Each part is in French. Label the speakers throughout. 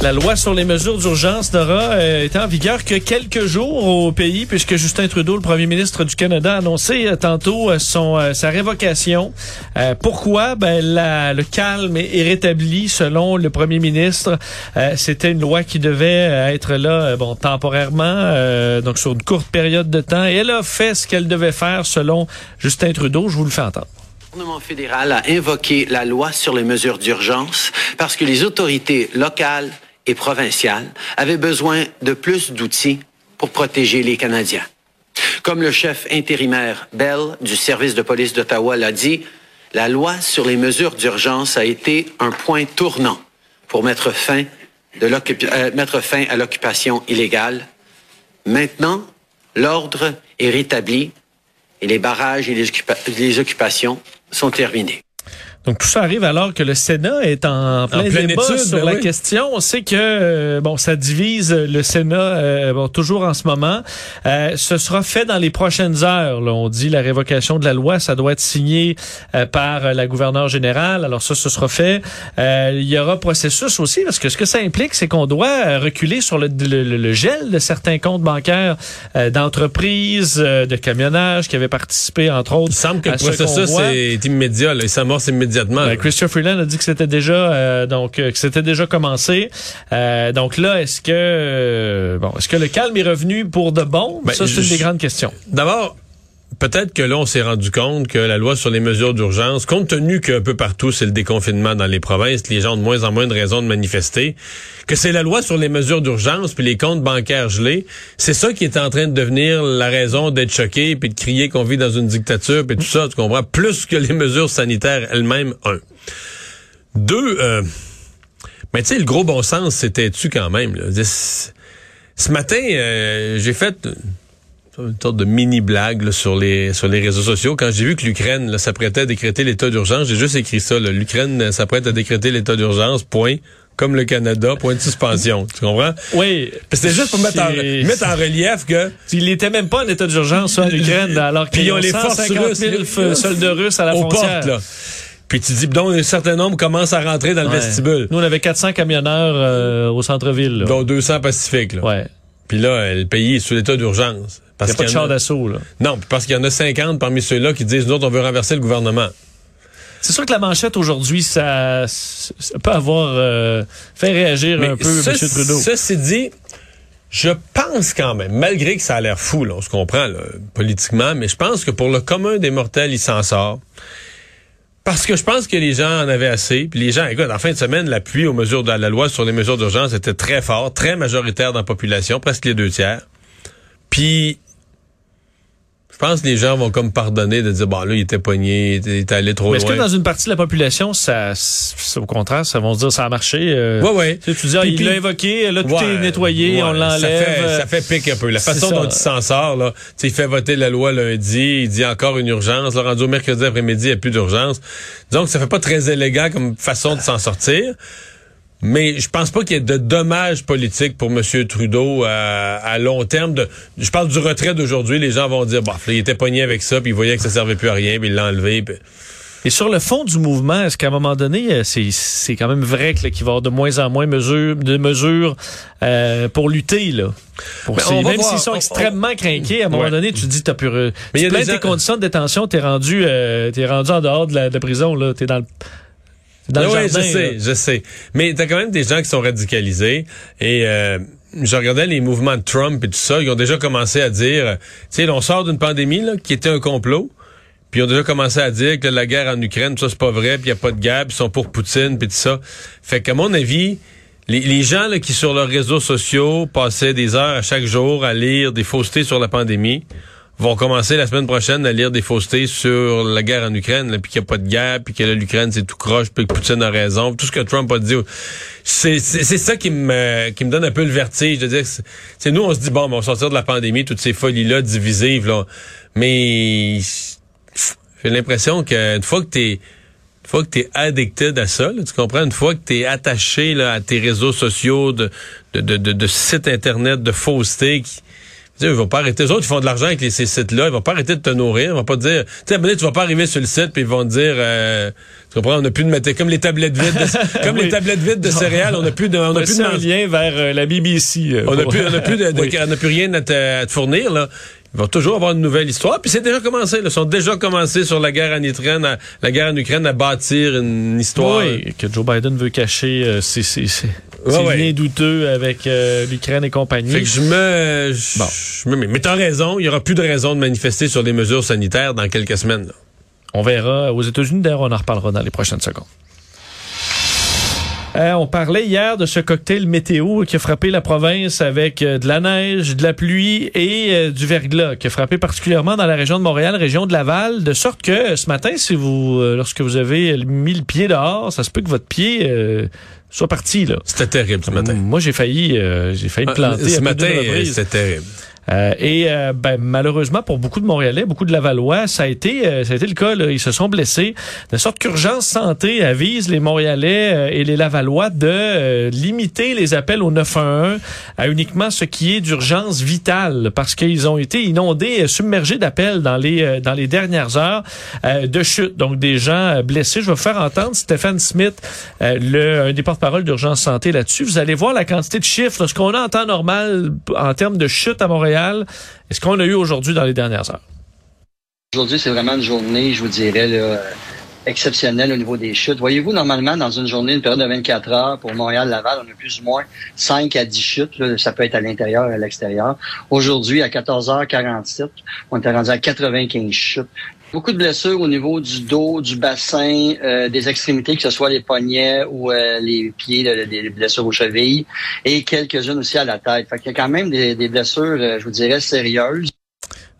Speaker 1: La loi sur les mesures d'urgence n'aura euh, été en vigueur que quelques jours au pays, puisque Justin Trudeau, le premier ministre du Canada, a annoncé euh, tantôt euh, son, sa révocation. Pourquoi? Ben, le calme est, est rétabli selon le premier ministre. C'était une loi qui devait être là bon, temporairement, donc sur une courte période de temps. Elle a fait ce qu'elle devait faire selon Justin Trudeau. Je vous le fais entendre.
Speaker 2: Le gouvernement fédéral a invoqué la loi sur les mesures d'urgence parce que les autorités locales et provinciales avaient besoin de plus d'outils pour protéger les Canadiens. Comme le chef intérimaire Bell du service de police d'Ottawa l'a dit, la loi sur les mesures d'urgence a été un point tournant pour mettre fin, euh, à l'occupation illégale. Maintenant, l'ordre est rétabli et les barrages et les, les occupations sont terminés.
Speaker 1: Donc tout ça arrive alors que le Sénat est en plein débat
Speaker 3: étude,
Speaker 1: sur
Speaker 3: ben
Speaker 1: la
Speaker 3: oui.
Speaker 1: question. On sait que euh, bon, ça divise le Sénat euh, bon, toujours en ce moment. Euh, ce sera fait dans les prochaines heures. là. On dit la révocation de la loi, ça doit être signé euh, par euh, la gouverneure générale. Alors ça, ce sera fait. Euh, il y aura processus aussi parce que ce que ça implique, c'est qu'on doit reculer sur le, le- le- gel de certains comptes bancaires euh, d'entreprises, euh, de camionnage qui avaient participé entre autres.
Speaker 3: Il semble que le
Speaker 1: ce
Speaker 3: processus est immédiat. Là. Il s'amorce immédiatement.
Speaker 1: Ben. Christopher Freeland a dit que c'était déjà euh, donc euh, que c'était déjà commencé. Euh, donc là, est-ce que euh, bon, est-ce que le calme est revenu pour de bon?
Speaker 3: Ben,
Speaker 1: Ça, c'est une des grandes questions.
Speaker 3: D'abord, peut-être que là, on s'est rendu compte que la loi sur les mesures d'urgence, compte tenu qu'un peu partout, c'est le déconfinement dans les provinces, les gens ont de moins en moins de raisons de manifester, que c'est la loi sur les mesures d'urgence puis les comptes bancaires gelés, c'est ça qui est en train de devenir la raison d'être choqué puis de crier qu'on vit dans une dictature puis tout ça, tu comprends, plus que les mesures sanitaires elles-mêmes, un. Deux, euh, mais tu sais, le gros bon sens, c'était-tu quand même, là? Ce ce matin, euh, j'ai fait une sorte de mini blague là, sur les sur les réseaux sociaux. Quand j'ai vu que l'Ukraine s'apprêtait à décréter l'état d'urgence j'ai juste écrit ça l'Ukraine euh, s'apprête à décréter l'état d'urgence point comme le Canada point de suspension. Tu comprends?
Speaker 1: Oui,
Speaker 3: c'était juste pour mettre en, mettre en relief que
Speaker 1: il était même pas en état d'urgence en Ukraine, alors
Speaker 3: Puis
Speaker 1: qu'ils
Speaker 3: ils ont les forces
Speaker 1: 150
Speaker 3: russes,
Speaker 1: 000
Speaker 3: les-
Speaker 1: f- soldats russes à la frontière.
Speaker 3: portes là. Puis tu dis donc un certain nombre commencent à rentrer dans le vestibule.
Speaker 1: Nous, on avait 400 camionneurs euh, au centre-ville.
Speaker 3: dont 200 pacifiques là.
Speaker 1: Ouais.
Speaker 3: puis là euh, le pays est sous l'état d'urgence
Speaker 1: Il
Speaker 3: parce
Speaker 1: n'y a pas de char d'assaut. là.
Speaker 3: non parce qu'il y en a 50 parmi ceux-là qui disent nous autres on veut renverser le gouvernement
Speaker 1: C'est sûr que la manchette aujourd'hui, ça, ça peut avoir euh, fait réagir un peu
Speaker 3: ce-
Speaker 1: M. Trudeau.
Speaker 3: Ceci dit, je pense quand même, malgré que ça a l'air fou, là, on se comprend là, politiquement, mais je pense que pour le commun des mortels, il s'en sort. Parce que je pense que les gens en avaient assez. Puis les gens, écoute, en fin de semaine, l'appui aux mesures de la loi sur les mesures d'urgence était très fort, très majoritaire dans la population, presque les deux tiers. Puis je pense que les gens vont comme pardonner de dire bon là il était pogné, il était- allé trop
Speaker 1: Mais est-ce
Speaker 3: loin.
Speaker 1: que dans une partie de la population, ça, au contraire, ça vont se dire ça a marché? euh,
Speaker 3: Ouais, ouais.
Speaker 1: Tu sais, tu dis, ah, il l'a évoqué, là, tout
Speaker 3: Ouais,
Speaker 1: est nettoyé,
Speaker 3: ouais,
Speaker 1: on l'enlève.
Speaker 3: Ça fait,
Speaker 1: euh,
Speaker 3: ça fait pique un peu. La façon
Speaker 1: ça.
Speaker 3: dont il s'en sort, là. Tu sais, il fait voter la loi lundi, il dit encore une urgence. Là, rendu au mercredi après-midi, il n'y a plus d'urgence. Donc, ça fait pas très élégant comme façon de s'en sortir. Mais je pense pas qu'il y ait de dommages politiques pour M. Trudeau à, à long terme. De, je parle du retrait d'aujourd'hui. Les gens vont dire, bah, il était pogné avec ça, puis il voyait que ça servait plus à rien, puis il l'a enlevé. puis-
Speaker 1: Et sur le fond du mouvement, est-ce qu'à un moment donné, euh, c'est, c'est quand même vrai qu'il va y avoir de moins en moins mesures, de mesures euh, pour lutter, là? Pour ces-
Speaker 3: on va
Speaker 1: même s'ils sont
Speaker 3: On-
Speaker 1: extrêmement crinqués, à un moment
Speaker 3: Ouais.
Speaker 1: donné, tu te dis, t'as pu...
Speaker 3: Mais il y a
Speaker 1: tu plains
Speaker 3: des
Speaker 1: tes conditions de détention, t'es rendu, euh, t'es rendu en dehors de la, de la prison, là. T'es dans le... Dans le
Speaker 3: oui,
Speaker 1: jardin,
Speaker 3: je sais,
Speaker 1: là.
Speaker 3: je sais. Mais t'as quand même des gens qui sont radicalisés et euh, je regardais les mouvements de Trump et tout ça, ils ont déjà commencé à dire, euh, tu sais, on sort d'une pandémie là, qui était un complot, puis ils ont déjà commencé à dire que la guerre en Ukraine, tout ça c'est pas vrai, puis il y a pas de guerre, puis ils sont pour Poutine, puis tout ça. Fait qu'à mon avis, les, les gens là, qui sur leurs réseaux sociaux passaient des heures à chaque jour à lire des faussetés sur la pandémie, vont commencer la semaine prochaine à lire des faussetés sur la guerre en Ukraine, puis qu'il n'y a pas de guerre, puis que l'Ukraine c'est tout croche, puis que Poutine a raison, tout ce que Trump a dit. C'est ça qui me qui me donne un peu le vertige de dire, c'est nous on se dit bon, on va sortir de la pandémie, toutes ces folies là divisives là, mais j'ai l'impression qu'une fois que t'es une fois que tu es addicted à ça, là, tu comprends, une fois que tu es attaché à tes réseaux sociaux, de, de, de, sites internet, de fausseté, qui, tu sais, ils vont pas arrêter. Les autres, ils font de l'argent avec les, ces sites-là. Ils vont pas arrêter de te nourrir. Ils vont pas te dire, tu sais, tu vas pas arriver sur le site puis ils vont te dire, euh, tu comprends, on a plus de mettre comme les tablettes vides, de, comme
Speaker 1: Oui.
Speaker 3: les tablettes vides de céréales, on a plus de, on a plus de
Speaker 1: un lien vers euh, la BBC. euh,
Speaker 3: on n'a plus, on a plus, de, de-
Speaker 1: Oui.
Speaker 3: on n'a plus rien à te, à te fournir, là. Ils vont toujours avoir une nouvelle histoire. Puis c'est déjà commencé. Là. Ils sont déjà commencés sur la guerre en Ukraine, à, la guerre en Ukraine à bâtir une histoire.
Speaker 1: Oui, que Joe Biden veut cacher euh, ses, ses-
Speaker 3: Ouais,
Speaker 1: douteux avec euh, l'Ukraine et compagnie.
Speaker 3: Fait que je me, je,
Speaker 1: Bon.
Speaker 3: je me mets. Mais t'as raison, il y aura plus de raison de manifester sur les mesures sanitaires dans quelques semaines. là.
Speaker 1: On verra aux États-Unis. D'ailleurs, on en reparlera dans les prochaines secondes. Euh, on parlait hier de ce cocktail météo qui a frappé la province avec euh, de la neige, de la pluie et euh, du verglas, qui a frappé particulièrement dans la région de Montréal, région de Laval, de sorte que ce matin, si vous, lorsque vous avez mis le pied dehors, ça se peut que votre pied euh, soit parti là.
Speaker 3: C'était terrible ce matin.
Speaker 1: Moi, j'ai failli, euh, j'ai failli me planter.
Speaker 3: Ah, ce
Speaker 1: à
Speaker 3: matin,
Speaker 1: reprise.
Speaker 3: c'était terrible.
Speaker 1: Euh, et euh, ben, malheureusement pour beaucoup de Montréalais, beaucoup de Lavallois, ça a été euh, ça a été le cas. Là. Ils se sont blessés. De sorte qu'Urgence Santé avise les Montréalais euh, et les Lavallois de euh, limiter les appels au 911 à uniquement ce qui est d'urgence vitale, parce qu'ils ont été inondés, submergés d'appels dans les dans les dernières heures de chute. Donc des gens blessés. Je vais vous faire entendre Stéphane Smith, le un des porte-parole d'Urgence Santé là-dessus. Vous allez voir la quantité de chiffres, ce qu'on a en temps normal en termes de chute à Montréal et ce qu'on a eu aujourd'hui dans les dernières heures.
Speaker 4: Aujourd'hui, c'est vraiment une journée, je vous dirais, exceptionnelle au niveau des chutes. Voyez-vous, normalement, dans une journée, une période de 24 heures, pour Montréal-Laval, on a plus ou moins 5 à 10 chutes. ça peut être à l'intérieur et à l'extérieur. Aujourd'hui, à 14h47, on est rendu à 95 chutes. Beaucoup de blessures au niveau du dos, du bassin, euh, des extrémités, que ce soit les poignets ou euh, les pieds, des blessures aux chevilles, et quelques-unes aussi à la tête. Fait qu'il y a quand même des, des blessures, euh, je vous dirais, sérieuses.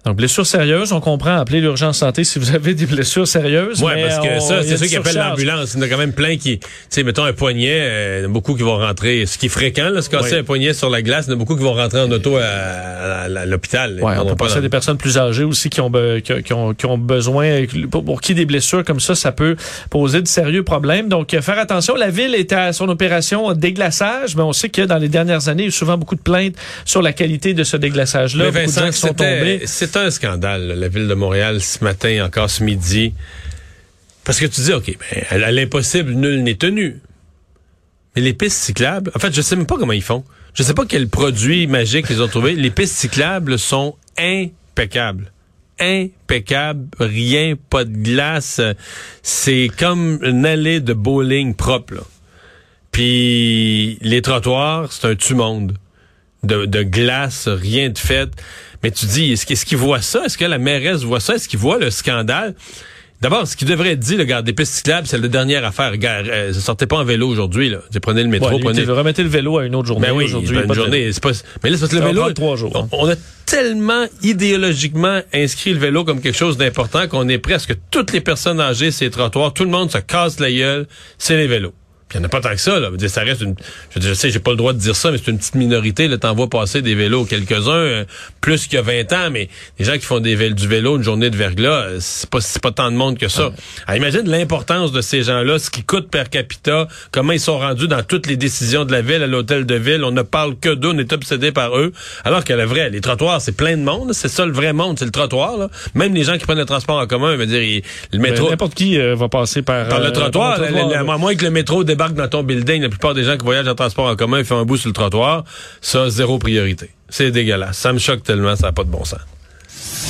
Speaker 1: Donc, blessures sérieuses, on comprend, appelez l'urgence santé si vous avez des blessures sérieuses.
Speaker 3: Ouais,
Speaker 1: mais
Speaker 3: parce que
Speaker 1: on-
Speaker 3: ça, c'est ceux qui appellent l'ambulance. Il y en a quand même plein qui, tu sais, mettons un poignet, euh, il y en a beaucoup qui vont rentrer, ce qui est fréquent, là, se casser
Speaker 1: Oui.
Speaker 3: un poignet sur la glace, il y en a beaucoup qui vont rentrer en auto à, à- à l'hôpital.
Speaker 1: Ouais, on
Speaker 3: prendront
Speaker 1: peut penser à des personnes plus âgées aussi qui ont, qui, qui ont, qui ont besoin, pour, pour qui des blessures comme ça, ça peut poser de sérieux problèmes. Donc, euh, faire attention. La ville est à son opération déglaçage, mais on sait que dans les dernières années, il y a eu souvent beaucoup de plaintes sur la qualité de ce déglaçage-là. Beaucoup de gens qui sont tombés.
Speaker 3: Un scandale, la ville de Montréal, ce matin, encore ce midi. Parce que tu dis, OK, ben, à l'impossible, nul n'est tenu. Mais les pistes cyclables, en fait, je sais même pas comment ils font. Je sais pas quel produit magique ils ont trouvé. Les pistes cyclables sont impeccables. Impeccables, rien, pas de glace. C'est comme une allée de bowling propre. Puis les trottoirs, c'est un tu-monde de, de glace, rien de fait. Mais tu dis, est-ce, qu'- est-ce qu'ils voient ça? Est-ce que la mairesse voit ça? Est-ce qu'ils voient le scandale? D'abord, ce qui devrait être dit, le garde des pistes cyclables, c'est la dernière affaire. Regarde, euh, sortez pas en vélo aujourd'hui, là. Tu prenez le métro,
Speaker 1: Ouais,
Speaker 3: prenez.
Speaker 1: remettez le vélo à une autre journée.
Speaker 3: Ben oui,
Speaker 1: aujourd'hui.
Speaker 3: ben
Speaker 1: pas
Speaker 3: une
Speaker 1: de
Speaker 3: journée, c'est pas. Mais là, c'est parce que le
Speaker 1: Ça
Speaker 3: vélo.
Speaker 1: prendre trois jours, hein.
Speaker 3: On, on a tellement idéologiquement inscrit le vélo comme quelque chose d'important qu'on est presque toutes les personnes âgées, ces trottoirs, tout le monde se casse la gueule, c'est les vélos. Il n'y en a pas tant que ça, là. Je veux dire, ça reste une. Je, je sais, j'ai pas le droit de dire ça, mais c'est une petite minorité. Là, t'en vois passer des vélos, quelques-uns, euh, plus qu'il y a 20 ans, mais les gens qui font des vélos, du vélo une journée de verglas, euh, c'est pas, c'est pas tant de monde que ça. Alors, imagine l'importance de ces gens-là, ce qui coûte per capita, comment ils sont rendus dans toutes les décisions de la ville, à l'hôtel de ville. On ne parle que d'eux, on est obsédé par eux. Alors que le vrai, les trottoirs, c'est plein de monde. C'est ça le vrai monde, c'est le trottoir. Là. Même les gens qui prennent le transport en commun, je veux dire, ils- le
Speaker 1: Mais
Speaker 3: métro.
Speaker 1: N'importe qui euh, va passer par,
Speaker 3: Par le trottoir,
Speaker 1: par le
Speaker 3: la- la-
Speaker 1: trottoir,
Speaker 3: à moins que le métro débarque dans ton building, la plupart des gens qui voyagent en transport en commun font un bout sur le trottoir. Ça, zéro priorité. C'est dégueulasse. Ça me choque tellement, ça n'a pas de bon sens.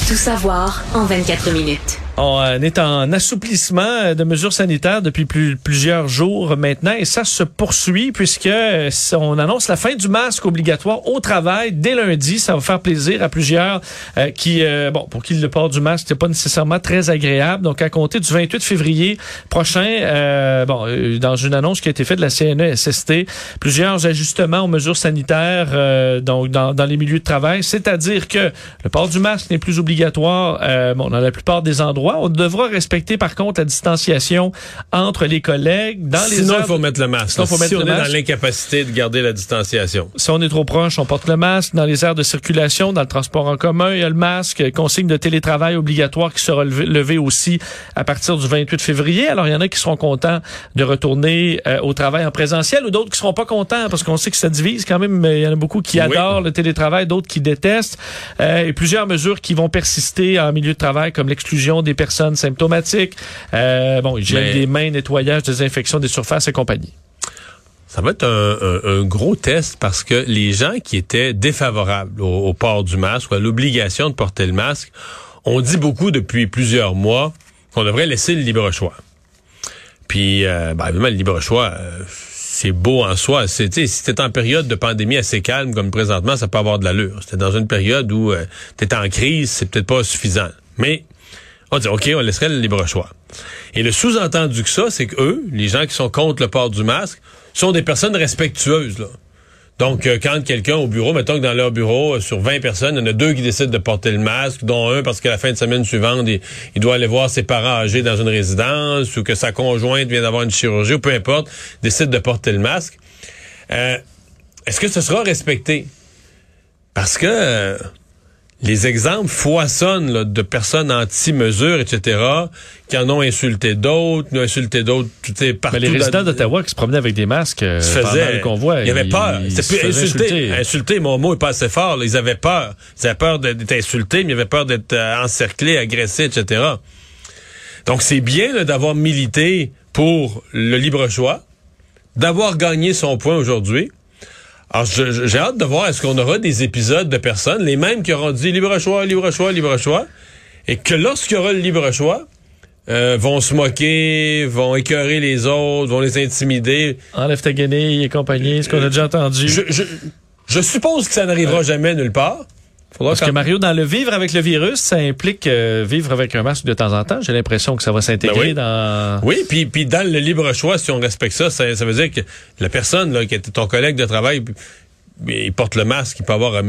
Speaker 5: Tout savoir en 24 minutes.
Speaker 1: On euh, est en assouplissement euh, de mesures sanitaires depuis plus- plusieurs jours maintenant et ça se poursuit puisque euh, on annonce la fin du masque obligatoire au travail dès lundi. Ça va faire plaisir à plusieurs qui, euh, bon, pour qui le port du masque n'est pas nécessairement très agréable. Donc à compter du 28 février prochain, bon, dans une annonce qui a été faite de la CNESST, plusieurs ajustements aux mesures sanitaires donc dans, dans les milieux de travail, c'est-à-dire que le port du masque n'est plus obligatoire bon, dans la plupart des endroits On devra respecter par contre la distanciation entre les collègues dans les
Speaker 3: Sinon, il faut mettre le masque.
Speaker 1: Sinon, faut
Speaker 3: si
Speaker 1: mettre
Speaker 3: on
Speaker 1: le
Speaker 3: est
Speaker 1: masque.
Speaker 3: dans l'incapacité de garder la distanciation.
Speaker 1: Si on est trop proche, on porte le masque. Dans les aires de circulation, dans le transport en commun, il y a le masque. Consigne de télétravail obligatoire qui sera levé, levé aussi à partir du 28 février. Alors, il y en a qui seront contents de retourner euh, au travail en présentiel ou d'autres qui seront pas contents parce qu'on sait que ça divise quand même. Il y en a beaucoup qui
Speaker 3: Oui.
Speaker 1: adorent le télétravail, d'autres qui détestent. Euh, et plusieurs mesures qui vont persister en milieu de travail comme l'exclusion des personnes symptomatiques. Euh, bon, hygiène
Speaker 3: Mais-
Speaker 1: des mains, nettoyage, désinfection des surfaces et compagnie.
Speaker 3: Ça va être un, un- un gros test parce que les gens qui étaient défavorables au, au port du masque ou à l'obligation de porter le masque, on dit beaucoup depuis plusieurs mois qu'on devrait laisser le libre choix. Puis, euh, ben, évidemment, le libre choix, euh, c'est beau en soi. C'est, tu si t'es en période de pandémie assez calme comme présentement, ça peut avoir de l'allure. C'était dans une période où euh, t'es en crise, c'est peut-être pas suffisant. Mais on dit, OK, on laisserait le libre choix. Et le sous-entendu que ça, c'est que eux, les gens qui sont contre le port du masque, sont des personnes respectueuses. Là. Donc, euh, quand quelqu'un au bureau, mettons que dans leur bureau, euh, sur 20 personnes, il y en a deux qui décident de porter le masque, dont un parce que la fin de semaine suivante, il, doit aller voir ses parents âgés dans une résidence ou que sa conjointe vient d'avoir une chirurgie ou peu importe, décide de porter le masque. Euh, Est-ce que ce sera respecté? Parce que les exemples foisonnent là, de personnes anti-mesures, etc., qui en ont insulté d'autres, ont insulté d'autres, tu sais, partout.
Speaker 1: Mais les résidents d'Ottawa qui se promenaient avec des masques euh,
Speaker 3: se
Speaker 1: pendant
Speaker 3: faisait,
Speaker 1: le convoi, ils-
Speaker 3: peur.
Speaker 1: ils
Speaker 3: C'était plus insulter. Insulter, mon mot est pas assez fort. là. Ils avaient peur. Ils avaient peur d'être insultés, mais ils avaient peur d'être euh, encerclés, agressés, etc. Donc, c'est bien d'avoir milité pour le libre choix, d'avoir gagné son point aujourd'hui. Alors, j'ai hâte de voir est-ce qu'on aura des épisodes de personnes, les mêmes qui auront dit libre choix, libre choix, libre choix, et que lorsqu'il y aura le libre choix, euh, vont se moquer, vont écœurer les autres, vont les intimider.
Speaker 1: Enlève ta guenille et compagnie, ce qu'on a déjà entendu.
Speaker 3: Je, je, je suppose que ça n'arrivera jamais nulle part.
Speaker 1: Parce que Mario, dans le vivre avec le virus, ça implique euh, vivre avec un masque de temps en temps. J'ai l'impression que ça va s'intégrer
Speaker 3: Ben oui.
Speaker 1: dans...
Speaker 3: Oui, puis, puis dans le libre choix, si on respecte ça, ça, ça veut dire que la personne là, qui était ton collègue de travail, il porte le masque, il peut avoir euh,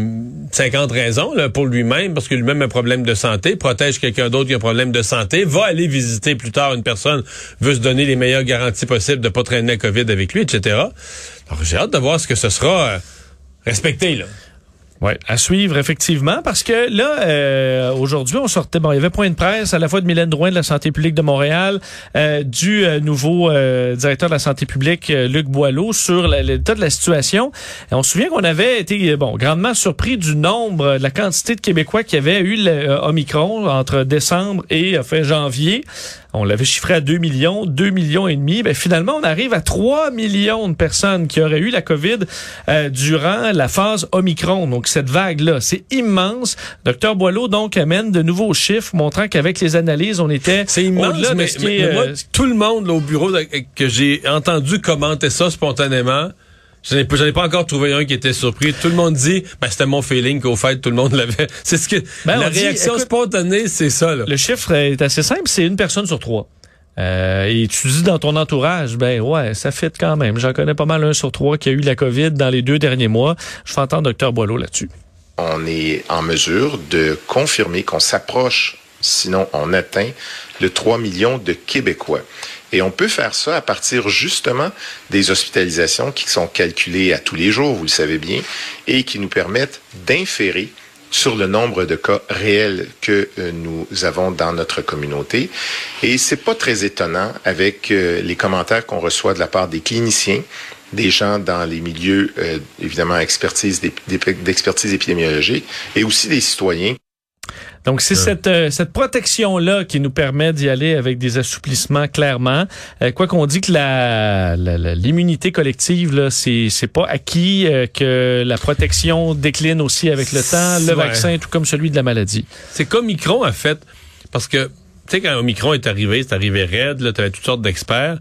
Speaker 3: 50 raisons là, pour lui-même, parce que lui-même a un problème de santé, protège quelqu'un d'autre qui a un problème de santé, va aller visiter plus tard une personne, veut se donner les meilleures garanties possibles de pas traîner la COVID avec lui, etc. Alors j'ai hâte de voir ce que ce sera euh, respecté. Là.
Speaker 1: Ouais, à suivre effectivement parce que là euh, aujourd'hui on sortait bon il y avait point de presse à la fois de Mylène Drouin de la santé publique de Montréal euh, du euh, nouveau euh, directeur de la santé publique euh, Luc Boileau sur l'état de la situation. On se souvient qu'on avait été euh, bon grandement surpris du nombre de la quantité de Québécois qui avaient eu le euh, Omicron entre décembre et fin janvier. On l'avait chiffré à 2 millions, 2 millions et demi. Ben, finalement, on arrive à 3 millions de personnes qui auraient eu la COVID euh, durant la phase Omicron. Donc, cette vague-là, c'est immense. Docteur Boileau, donc, amène de nouveaux chiffres montrant qu'avec les analyses, on était
Speaker 3: C'est immense,
Speaker 1: au-delà de
Speaker 3: mais,
Speaker 1: ce qui
Speaker 3: mais-
Speaker 1: est,
Speaker 3: mais moi,
Speaker 1: euh,
Speaker 3: tout le monde là, au bureau que j'ai entendu commenter ça spontanément, j'en ai pas encore trouvé un qui était surpris. Tout le monde dit, ben, c'était mon feeling qu'au fait, tout le monde l'avait. C'est ce que,
Speaker 1: Ben,
Speaker 3: la
Speaker 1: dit,
Speaker 3: réaction
Speaker 1: écoute,
Speaker 3: spontanée, c'est ça, là.
Speaker 1: Le chiffre est assez simple, c'est une personne sur trois. Euh, et tu dis dans ton entourage, ben ouais, ça fait quand même. J'en connais pas mal un sur trois qui a eu la COVID dans les deux derniers mois. Je fais entendre Dr Boileau là-dessus.
Speaker 6: on est en mesure de confirmer qu'on s'approche, sinon on atteint le 3 millions de Québécois. Et on peut faire ça à partir justement des hospitalisations qui sont calculées à tous les jours, vous le savez bien, et qui nous permettent d'inférer sur le nombre de cas réels que euh, nous avons dans notre communauté. Et c'est pas très étonnant avec euh, les commentaires qu'on reçoit de la part des cliniciens, des gens dans les milieux, euh, évidemment, expertise, d'expertise épidémiologique, et aussi des citoyens
Speaker 1: Donc, c'est cette, euh, cette protection-là qui nous permet d'y aller avec des assouplissements clairement. Euh, quoi qu'on dit que la, l'immunité collective, là, c'est, c'est pas acquis, euh, que la protection décline aussi avec le temps, le
Speaker 3: Ouais.
Speaker 1: vaccin, tout comme celui de la maladie.
Speaker 3: C'est comme Micron a fait, parce que, tu sais, quand Omicron est arrivé, c'est arrivé raide, là, t'avais toutes sortes d'experts.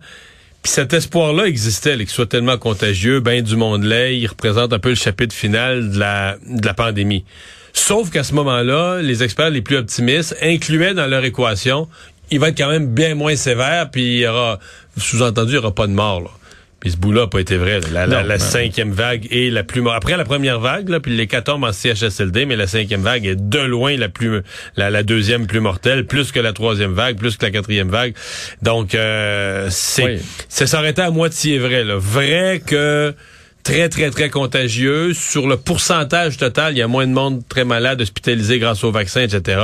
Speaker 3: Puis cet espoir-là existait, qu'il soit tellement contagieux, ben du monde l'est, il représente un peu le chapitre final de la, de la pandémie. Sauf qu'à ce moment-là, les experts les plus optimistes incluaient dans leur équation, il va être quand même bien moins sévère, puis il y aura, sous-entendu, il n'y aura pas de mort. Là. Puis ce bout-là n'a pas été vrai. La, la-
Speaker 1: Non,
Speaker 3: la
Speaker 1: non.
Speaker 3: cinquième vague est la plus... Après la première vague, là, puis les 14 en CHSLD, mais la cinquième vague est de loin la plus la, la deuxième plus mortelle, plus que la troisième vague, plus que la quatrième vague. Donc, euh, c'est
Speaker 1: Oui.
Speaker 3: ça s'arrêtait à moitié vrai. Là. Vrai que très, très, très contagieux. Sur le pourcentage total, il y a moins de monde très malade, hospitalisé grâce au vaccin, etc.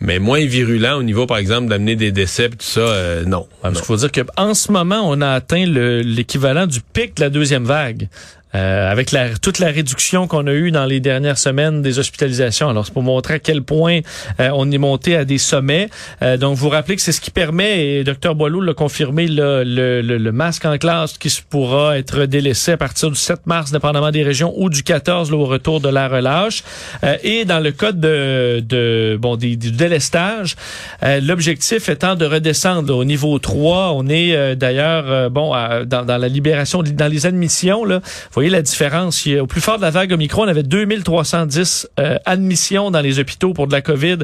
Speaker 3: Mais moins virulent au niveau, par exemple, d'amener des décès, tout ça, euh, non.
Speaker 1: Parce qu'il faut dire qu'en ce moment, on a atteint le- l'équivalent du pic de la deuxième vague. Euh, avec la, toute la réduction qu'on a eue dans les dernières semaines des hospitalisations. Alors, c'est pour montrer à quel point euh, on est monté à des sommets. Euh, donc, vous rappelez que c'est ce qui permet, et Dr Boileau l'a confirmé, le, le, le, masque en classe qui pourra être délaissé à partir du 7 mars, dépendamment des régions, ou du 14 là, au retour de la relâche. Euh, et dans le cas de, de bon du délestage, euh, l'objectif étant de redescendre au niveau 3. On est euh, d'ailleurs bon à- dans, dans la libération, dans les admissions. Là, voyez la différence? Il au plus fort de la vague Omicron, on avait 2310 euh, admissions dans les hôpitaux pour de la COVID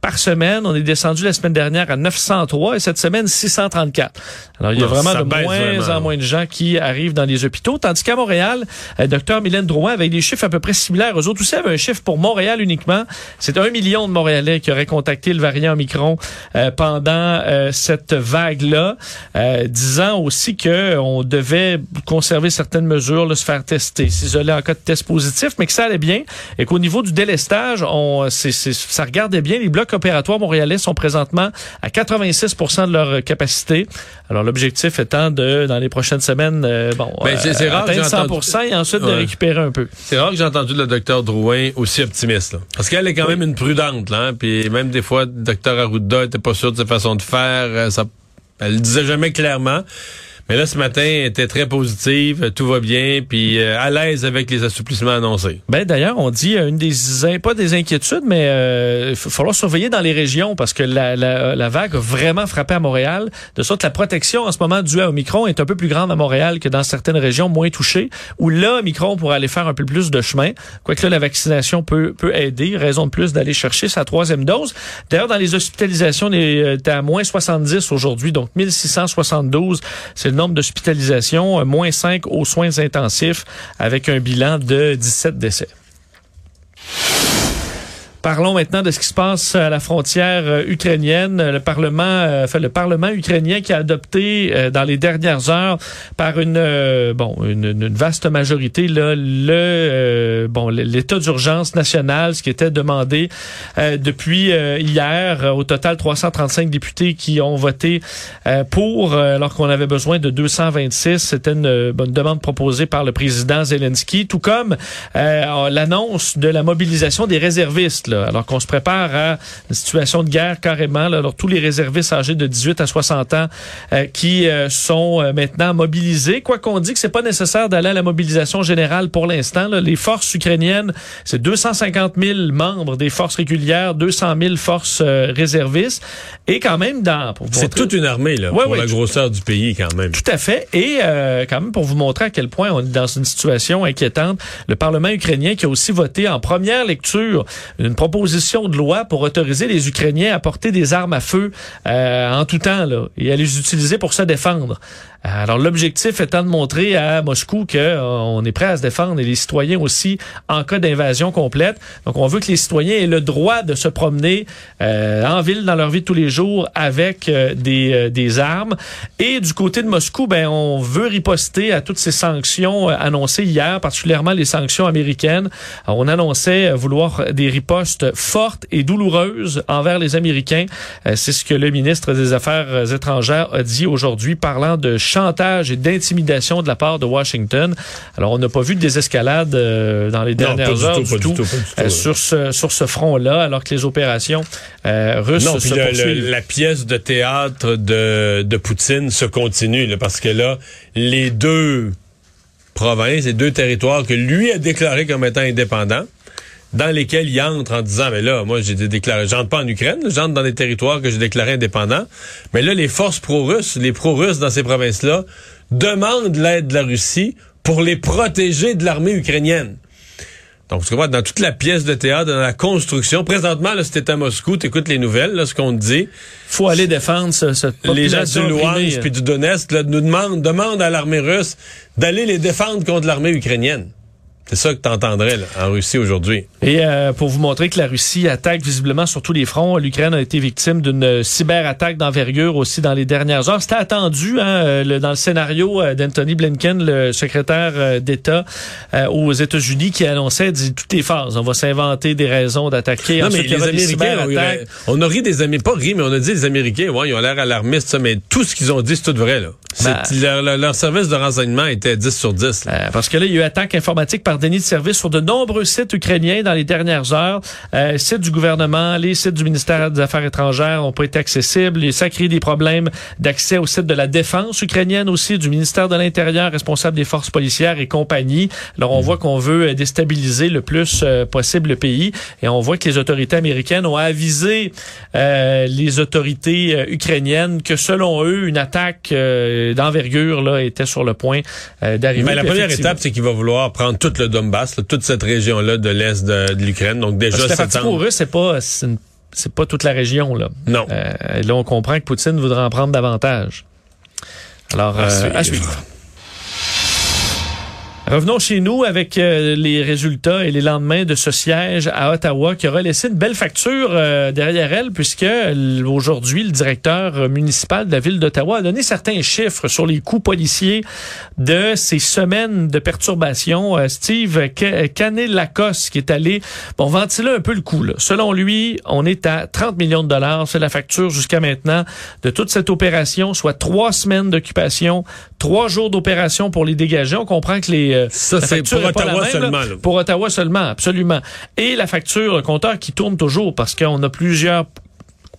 Speaker 1: par semaine. On est descendu la semaine dernière à 903 et cette semaine 634. Alors il y a
Speaker 3: Non,
Speaker 1: vraiment de moins
Speaker 3: vraiment.
Speaker 1: en moins de gens qui arrivent dans les hôpitaux, tandis qu'à Montréal, euh, docteur Mylène Drouin avec des chiffres à peu près similaires. Eux autres aussi avaient un chiffre pour Montréal uniquement. C'est un million de Montréalais qui auraient contacté le variant Omicron euh, pendant euh, cette vague-là, euh, disant aussi que on devait conserver certaines mesures, là, se faire tester, s'isoler en cas de test positif, mais que ça allait bien et qu'au niveau du délestage, on, c'est- ça regardait bien. Les blocs opératoires montréalais sont présentement à 86% de leur euh, capacité. Alors l'objectif étant de, dans les prochaines semaines, euh, bon,
Speaker 3: Ben, c'est- rare
Speaker 1: atteindre
Speaker 3: j'ai
Speaker 1: 100 et ensuite de récupérer un peu.
Speaker 3: C'est rare que j'ai entendu le docteur Drouin aussi optimiste. Là. Parce qu'elle est quand même une prudente. Là, hein, Puis même des fois, le docteur Arruda était pas sûr de sa façon de faire. euh, Ça, elle le disait jamais clairement. Mais là, ce matin, elle était très positive, euh, tout va bien, puis euh, à l'aise avec les assouplissements annoncés.
Speaker 1: Ben d'ailleurs, on dit euh, une des pas des inquiétudes, mais euh, il va falloir surveiller dans les régions parce que la, la, la vague a vraiment frappé à Montréal. De sorte la protection en ce moment due à Omicron est un peu plus grande à Montréal que dans certaines régions moins touchées, où là, Omicron pourrait aller faire un peu plus de chemin. Quoique là, la vaccination peut, peut aider. Raison de plus d'aller chercher sa troisième dose. D'ailleurs, dans les hospitalisations, on est euh, à moins 70 aujourd'hui, donc 1672. C'est le nombre d'hospitalisations, euh, moins 5 aux soins intensifs, avec un bilan de 17 décès. Parlons maintenant de ce qui se passe à la frontière euh, ukrainienne. Le Parlement, euh, le Parlement ukrainien qui a adopté euh, dans les dernières heures par une bon une, vaste majorité le bon l'état d'urgence national, ce qui était demandé depuis hier. Au total, 335 députés qui ont voté pour, alors qu'on avait besoin de 226. C'était une, demande proposée par le président Zelensky, tout comme l'annonce de la mobilisation des réservistes. Là, alors qu'on se prépare à une situation de guerre carrément. Là, alors tous les réservistes âgés de 18 à 60 ans euh, qui euh, sont euh, maintenant mobilisés. Quoi qu'on dit que c'est pas nécessaire d'aller à la mobilisation générale pour l'instant. Les forces ukrainiennes, c'est 250 000 membres des forces régulières, 200 000 forces réservistes, et quand même dans. pour vous
Speaker 3: C'est toute une armée là,
Speaker 1: Ouais,
Speaker 3: pour
Speaker 1: ouais,
Speaker 3: la grosseur du pays quand même.
Speaker 1: tout à fait. Et quand même pour vous montrer à quel point on est dans une situation inquiétante, le Parlement ukrainien qui a aussi voté en première lecture une proposition de loi pour autoriser les Ukrainiens à porter des armes à feu euh, en tout temps là, et à les utiliser pour se défendre. Euh, Alors l'objectif étant de montrer à Moscou que euh, est prêt à se défendre et les citoyens aussi en cas d'invasion complète. Donc on veut que les citoyens aient le droit de se promener euh, en ville dans leur vie de tous les jours avec des, euh, des armes. Et du côté de Moscou, ben on veut riposter à toutes ces sanctions annoncées hier, particulièrement les sanctions américaines. On annonçait vouloir des ripostes fortes et douloureuses envers les Américains. Euh, C'est ce que le ministre des Affaires euh, étrangères a dit aujourd'hui, parlant de chantage et d'intimidation de la part de Washington. Alors, on n'a pas vu de désescalade euh, dans les
Speaker 3: Non,
Speaker 1: dernières
Speaker 3: du
Speaker 1: heures
Speaker 3: tout,
Speaker 1: du
Speaker 3: pas du
Speaker 1: tout,
Speaker 3: pas du tout,
Speaker 1: sur ce sur ce front-là, alors que les opérations russes
Speaker 3: Non,
Speaker 1: se
Speaker 3: puis le- le-
Speaker 1: poursuivent.
Speaker 3: la pièce de théâtre de, de Poutine se continue, là, parce que là, les deux provinces, les deux territoires que lui a déclarés comme étant indépendants, dans lesquels il entre en disant, mais là, moi, j'ai déclaré, j'entre pas en Ukraine, j'entre dans des territoires que j'ai déclarés indépendants, mais là, les forces pro-russes, les pro-russes dans ces provinces-là, demandent l'aide de la Russie pour les protéger de l'armée ukrainienne. Donc, tu comprends, dans toute la pièce de théâtre, dans la construction, présentement, là, c'était à Moscou, t'écoutes les nouvelles, là, ce qu'on te dit.
Speaker 1: faut aller défendre ce, cette
Speaker 3: Les gens du
Speaker 1: opprimée.
Speaker 3: Luhansk puis du Donetsk, là, nous demandent, demandent à l'armée russe d'aller les défendre contre l'armée ukrainienne. C'est ça que t'entendrais, là, en Russie aujourd'hui.
Speaker 1: Et euh, pour vous montrer que la Russie attaque visiblement sur tous les fronts, l'Ukraine a été victime d'une euh, cyberattaque d'envergure aussi dans les dernières heures. C'était attendu hein, euh, le- dans le scénario d'Anthony Blinken, le secrétaire d'État euh, aux États-Unis, qui annonçait dit toutes les phases. On va s'inventer des raisons d'attaquer.
Speaker 3: Non, mais
Speaker 1: Ensuite, y
Speaker 3: les Américains, on,
Speaker 1: cyberattaques.
Speaker 3: on a ri des Américains, pas ri, mais on a dit les Américains, ouais, ils ont l'air alarmistes, mais tout ce qu'ils ont dit, c'est tout vrai, là.
Speaker 1: Ben-
Speaker 3: leur, service de renseignement était 10 sur 10. là.
Speaker 1: Euh, parce que là, il y a eu attaque informatique par déni de service sur de nombreux sites ukrainiens dans les dernières heures. Euh, sites du gouvernement, les sites du ministère des Affaires étrangères n'ont pas été accessibles. Et ça crée des problèmes d'accès au site de la défense ukrainienne aussi, du ministère de l'Intérieur, responsable des forces policières et compagnie. Alors, on voit qu'on veut euh, déstabiliser le plus euh, possible le pays. Et on voit que les autorités américaines ont avisé euh, les autorités euh, ukrainiennes que selon eux, une attaque euh, d'envergure là était sur le point d'arriver.
Speaker 3: Mais la première étape, c'est qu'il va vouloir prendre tout le Donbass, là, toute cette région-là de l'Est de, de l'Ukraine. Donc déjà, septembre.
Speaker 1: pour eux, c'est pas, c'est c'est pas toute la région, là.
Speaker 3: Non.
Speaker 1: Euh, là, on comprend que Poutine voudra en prendre davantage. Alors,
Speaker 3: À
Speaker 1: euh,
Speaker 3: suivre.
Speaker 1: à suivre. Revenons chez nous avec euh, les résultats et les lendemains de ce siège à Ottawa qui aura laissé une belle facture euh, derrière elle puisque aujourd'hui le directeur municipal de la ville d'Ottawa a donné certains chiffres sur les coûts policiers de ces semaines de perturbations. Euh, Steve Canet-Lacoste qui est allé bon ventiler un peu le coup. Là. Selon lui, on est à 30 millions de dollars. C'est la facture jusqu'à maintenant de toute cette opération, soit trois semaines d'occupation, trois jours d'opération pour les dégager. On comprend que les euh,
Speaker 3: Ça, c'est pour Ottawa
Speaker 1: même,
Speaker 3: seulement, là.
Speaker 1: Pour Ottawa seulement, absolument. Et la facture, le compteur qui tourne toujours parce qu'on a plusieurs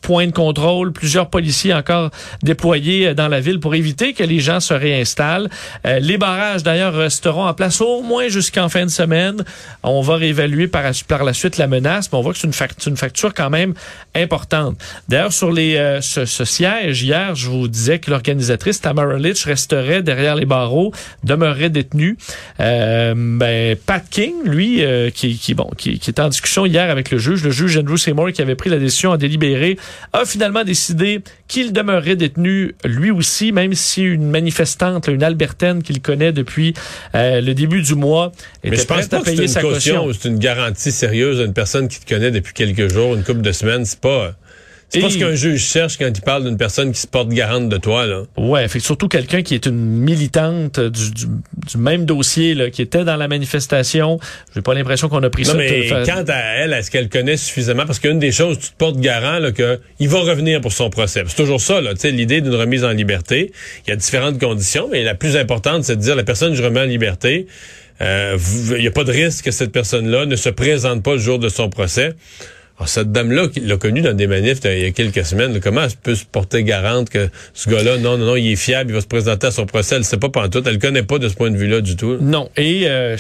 Speaker 1: points de contrôle, plusieurs policiers encore déployés euh, dans la ville pour éviter que les gens se réinstallent. Euh, les barrages, d'ailleurs, resteront en place au moins jusqu'en fin de semaine. On va réévaluer par, la suite la menace, mais on voit que c'est une, fac- une facture quand même importante. D'ailleurs, sur les, euh, ce, siège, hier, je vous disais que l'organisatrice Tamara Litch resterait derrière les barreaux, demeurerait détenue. Euh, ben, Pat King, lui, qui, qui, bon, qui, était en discussion hier avec le juge, le juge Andrew Seymour, qui avait pris la décision à délibérer, a finalement décidé qu'il demeurerait détenu lui aussi, même si une manifestante, une Albertaine qu'il connaît depuis euh, le début du mois, était
Speaker 3: Mais je pense
Speaker 1: prête
Speaker 3: pas
Speaker 1: à
Speaker 3: que
Speaker 1: payer
Speaker 3: une
Speaker 1: sa
Speaker 3: caution, c'est une garantie sérieuse d'une personne qui te connaît depuis quelques jours, une couple de semaines. C'est pas, c'est pas ce qu'un juge cherche quand il parle d'une personne qui se porte garante de toi, là.
Speaker 1: Ouais, fait surtout quelqu'un qui est une militante du, du, du même dossier, là, qui était dans la manifestation. J'ai pas l'impression qu'on a pris
Speaker 3: Non,
Speaker 1: ça.
Speaker 3: mais
Speaker 1: de
Speaker 3: quant à elle, est-ce qu'elle connaît suffisamment? Parce qu'une des choses, tu te portes garant là, que il va revenir pour son procès. C'est toujours ça, là, tu sais, l'idée d'une remise en liberté. Il y a différentes conditions, mais la plus importante, c'est de dire la personne que je remets en liberté, euh, il n'y a pas de risque que cette personne-là ne se présente pas le jour de son procès. Alors, cette dame-là, qui l'a connue dans des manifs euh, il y a quelques semaines, comment elle peut se porter garante que ce gars-là, non, non, non, il est fiable, il va se présenter à son procès, elle ne sait pas pantoute, elle ne connaît pas de ce point de vue-là du tout.
Speaker 1: Non. Et euh,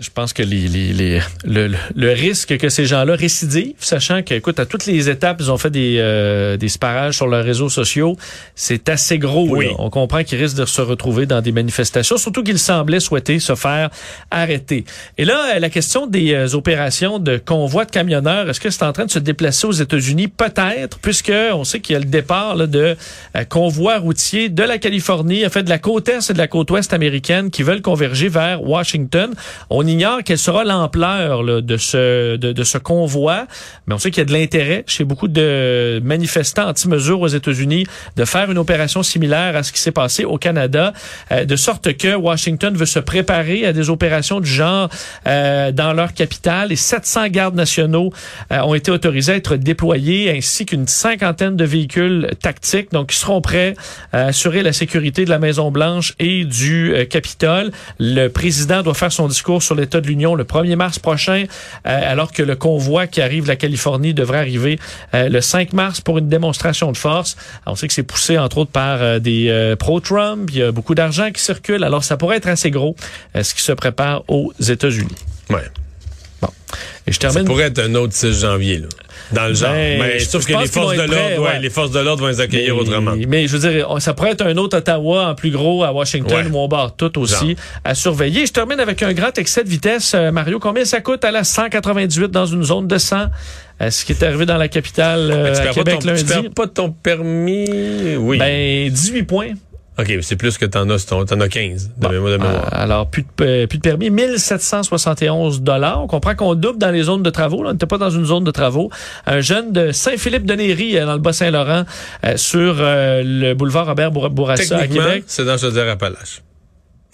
Speaker 1: je pense que les, les, les- le, le- risque que ces gens-là récidivent, sachant que, écoute, à toutes les étapes, ils ont fait des, euh, des sparages sur leurs réseaux sociaux, c'est assez gros.
Speaker 3: Oui.
Speaker 1: là. On comprend qu'ils risquent de se retrouver dans des manifestations, surtout qu'ils semblaient souhaiter se faire arrêter. Et là, euh, la question des euh, opérations de convoi de camionneurs, est-ce que c'est en train de se déplacer aux États-Unis? Peut-être, puisque on sait qu'il y a le départ là, de euh, convois routiers de la Californie, en fait de la côte est et de la côte ouest américaine qui veulent converger vers Washington. On ignore quelle sera l'ampleur de ce de, de ce convoi, mais on sait qu'il y a de l'intérêt chez beaucoup de manifestants anti-mesures aux États-Unis de faire une opération similaire à ce qui s'est passé au Canada, euh, de sorte que Washington veut se préparer à des opérations du genre euh, dans leur capitale et 700 gardes nationaux euh, ont été autorisés à être déployés ainsi qu'une cinquantaine de véhicules tactiques donc qui seront prêts à assurer la sécurité de la Maison Blanche et du euh, Capitole. Le président doit faire son discours sur l'état de l'Union le 1er mars prochain euh, alors que le convoi qui arrive de la Californie devrait arriver euh, le 5 mars pour une démonstration de force. On sait que c'est poussé entre autres par euh, des pro-Trump, il y a beaucoup d'argent qui circule alors ça pourrait être assez gros ce qui se prépare aux États-Unis. Et je
Speaker 3: Ça
Speaker 1: termine.
Speaker 3: pourrait être un autre 6 janvier, là, dans le genre.
Speaker 1: Ben,
Speaker 3: mais trouve que les forces, de
Speaker 1: être prêts,
Speaker 3: l'ordre, ouais,
Speaker 1: ouais.
Speaker 3: les forces de l'ordre vont les accueillir
Speaker 1: mais,
Speaker 3: autrement.
Speaker 1: mais je veux dire, ça pourrait être un autre Ottawa en plus gros à Washington
Speaker 3: Ouais.
Speaker 1: où on barre tout aussi
Speaker 3: Genre.
Speaker 1: à surveiller. Je termine avec un grand excès de vitesse. Euh, Mario, combien ça coûte à la 198 dans une zone de 100? Euh, ce qui est arrivé dans la capitale euh,
Speaker 3: tu
Speaker 1: à
Speaker 3: perds pas
Speaker 1: Québec
Speaker 3: ton- tu
Speaker 1: lundi.
Speaker 3: perds pas ton permis. Oui.
Speaker 1: Ben, 18 points.
Speaker 3: OK, mais c'est plus que t'en as, t'en as 15 de,
Speaker 1: Bon,
Speaker 3: mémoire- de mémoire.
Speaker 1: euh, alors, plus de, euh, plus de permis, 1771 dollars. On comprend qu'on double dans les zones de travaux. Là. On n'était pas dans une zone de travaux. Un jeune de Saint-Philippe-de-Néry, euh, dans le Bas-Saint-Laurent, euh, sur euh, le boulevard Robert Bour- Bourassa à Québec.
Speaker 3: c'est dans Chaudière-Appalaches.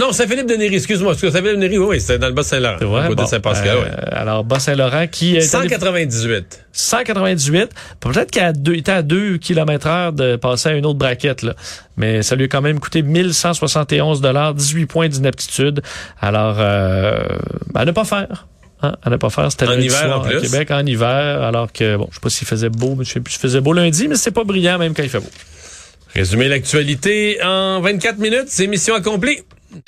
Speaker 3: Non, Saint-Philippe-de-Néry, excuse-moi. excuse- Saint-Philippe-de-Néry, oui, oui, c'était dans le Bas-Saint-Laurent.
Speaker 1: C'est vrai?
Speaker 3: Côté
Speaker 1: Bon,
Speaker 3: de Saint-Pascal,
Speaker 1: euh,
Speaker 3: ouais.
Speaker 1: Alors, Bas-Saint-Laurent qui est allé-
Speaker 3: 198.
Speaker 1: 198. Peut-être qu'il il était à 2 km heure de passer à une autre braquette, là. Mais ça lui a quand même coûté 1171 dollars, 18 points d'inaptitude. Alors, euh, à ne pas faire. Hein, à ne pas faire. C'était
Speaker 3: En hiver,
Speaker 1: soir
Speaker 3: en
Speaker 1: à. Québec en hiver, alors que, bon, je sais pas s'il faisait beau, mais je sais plus s'il faisait beau lundi, mais c'est pas brillant même quand il fait beau.
Speaker 3: Résumer l'actualité en 24 minutes, c'est mission accomplie.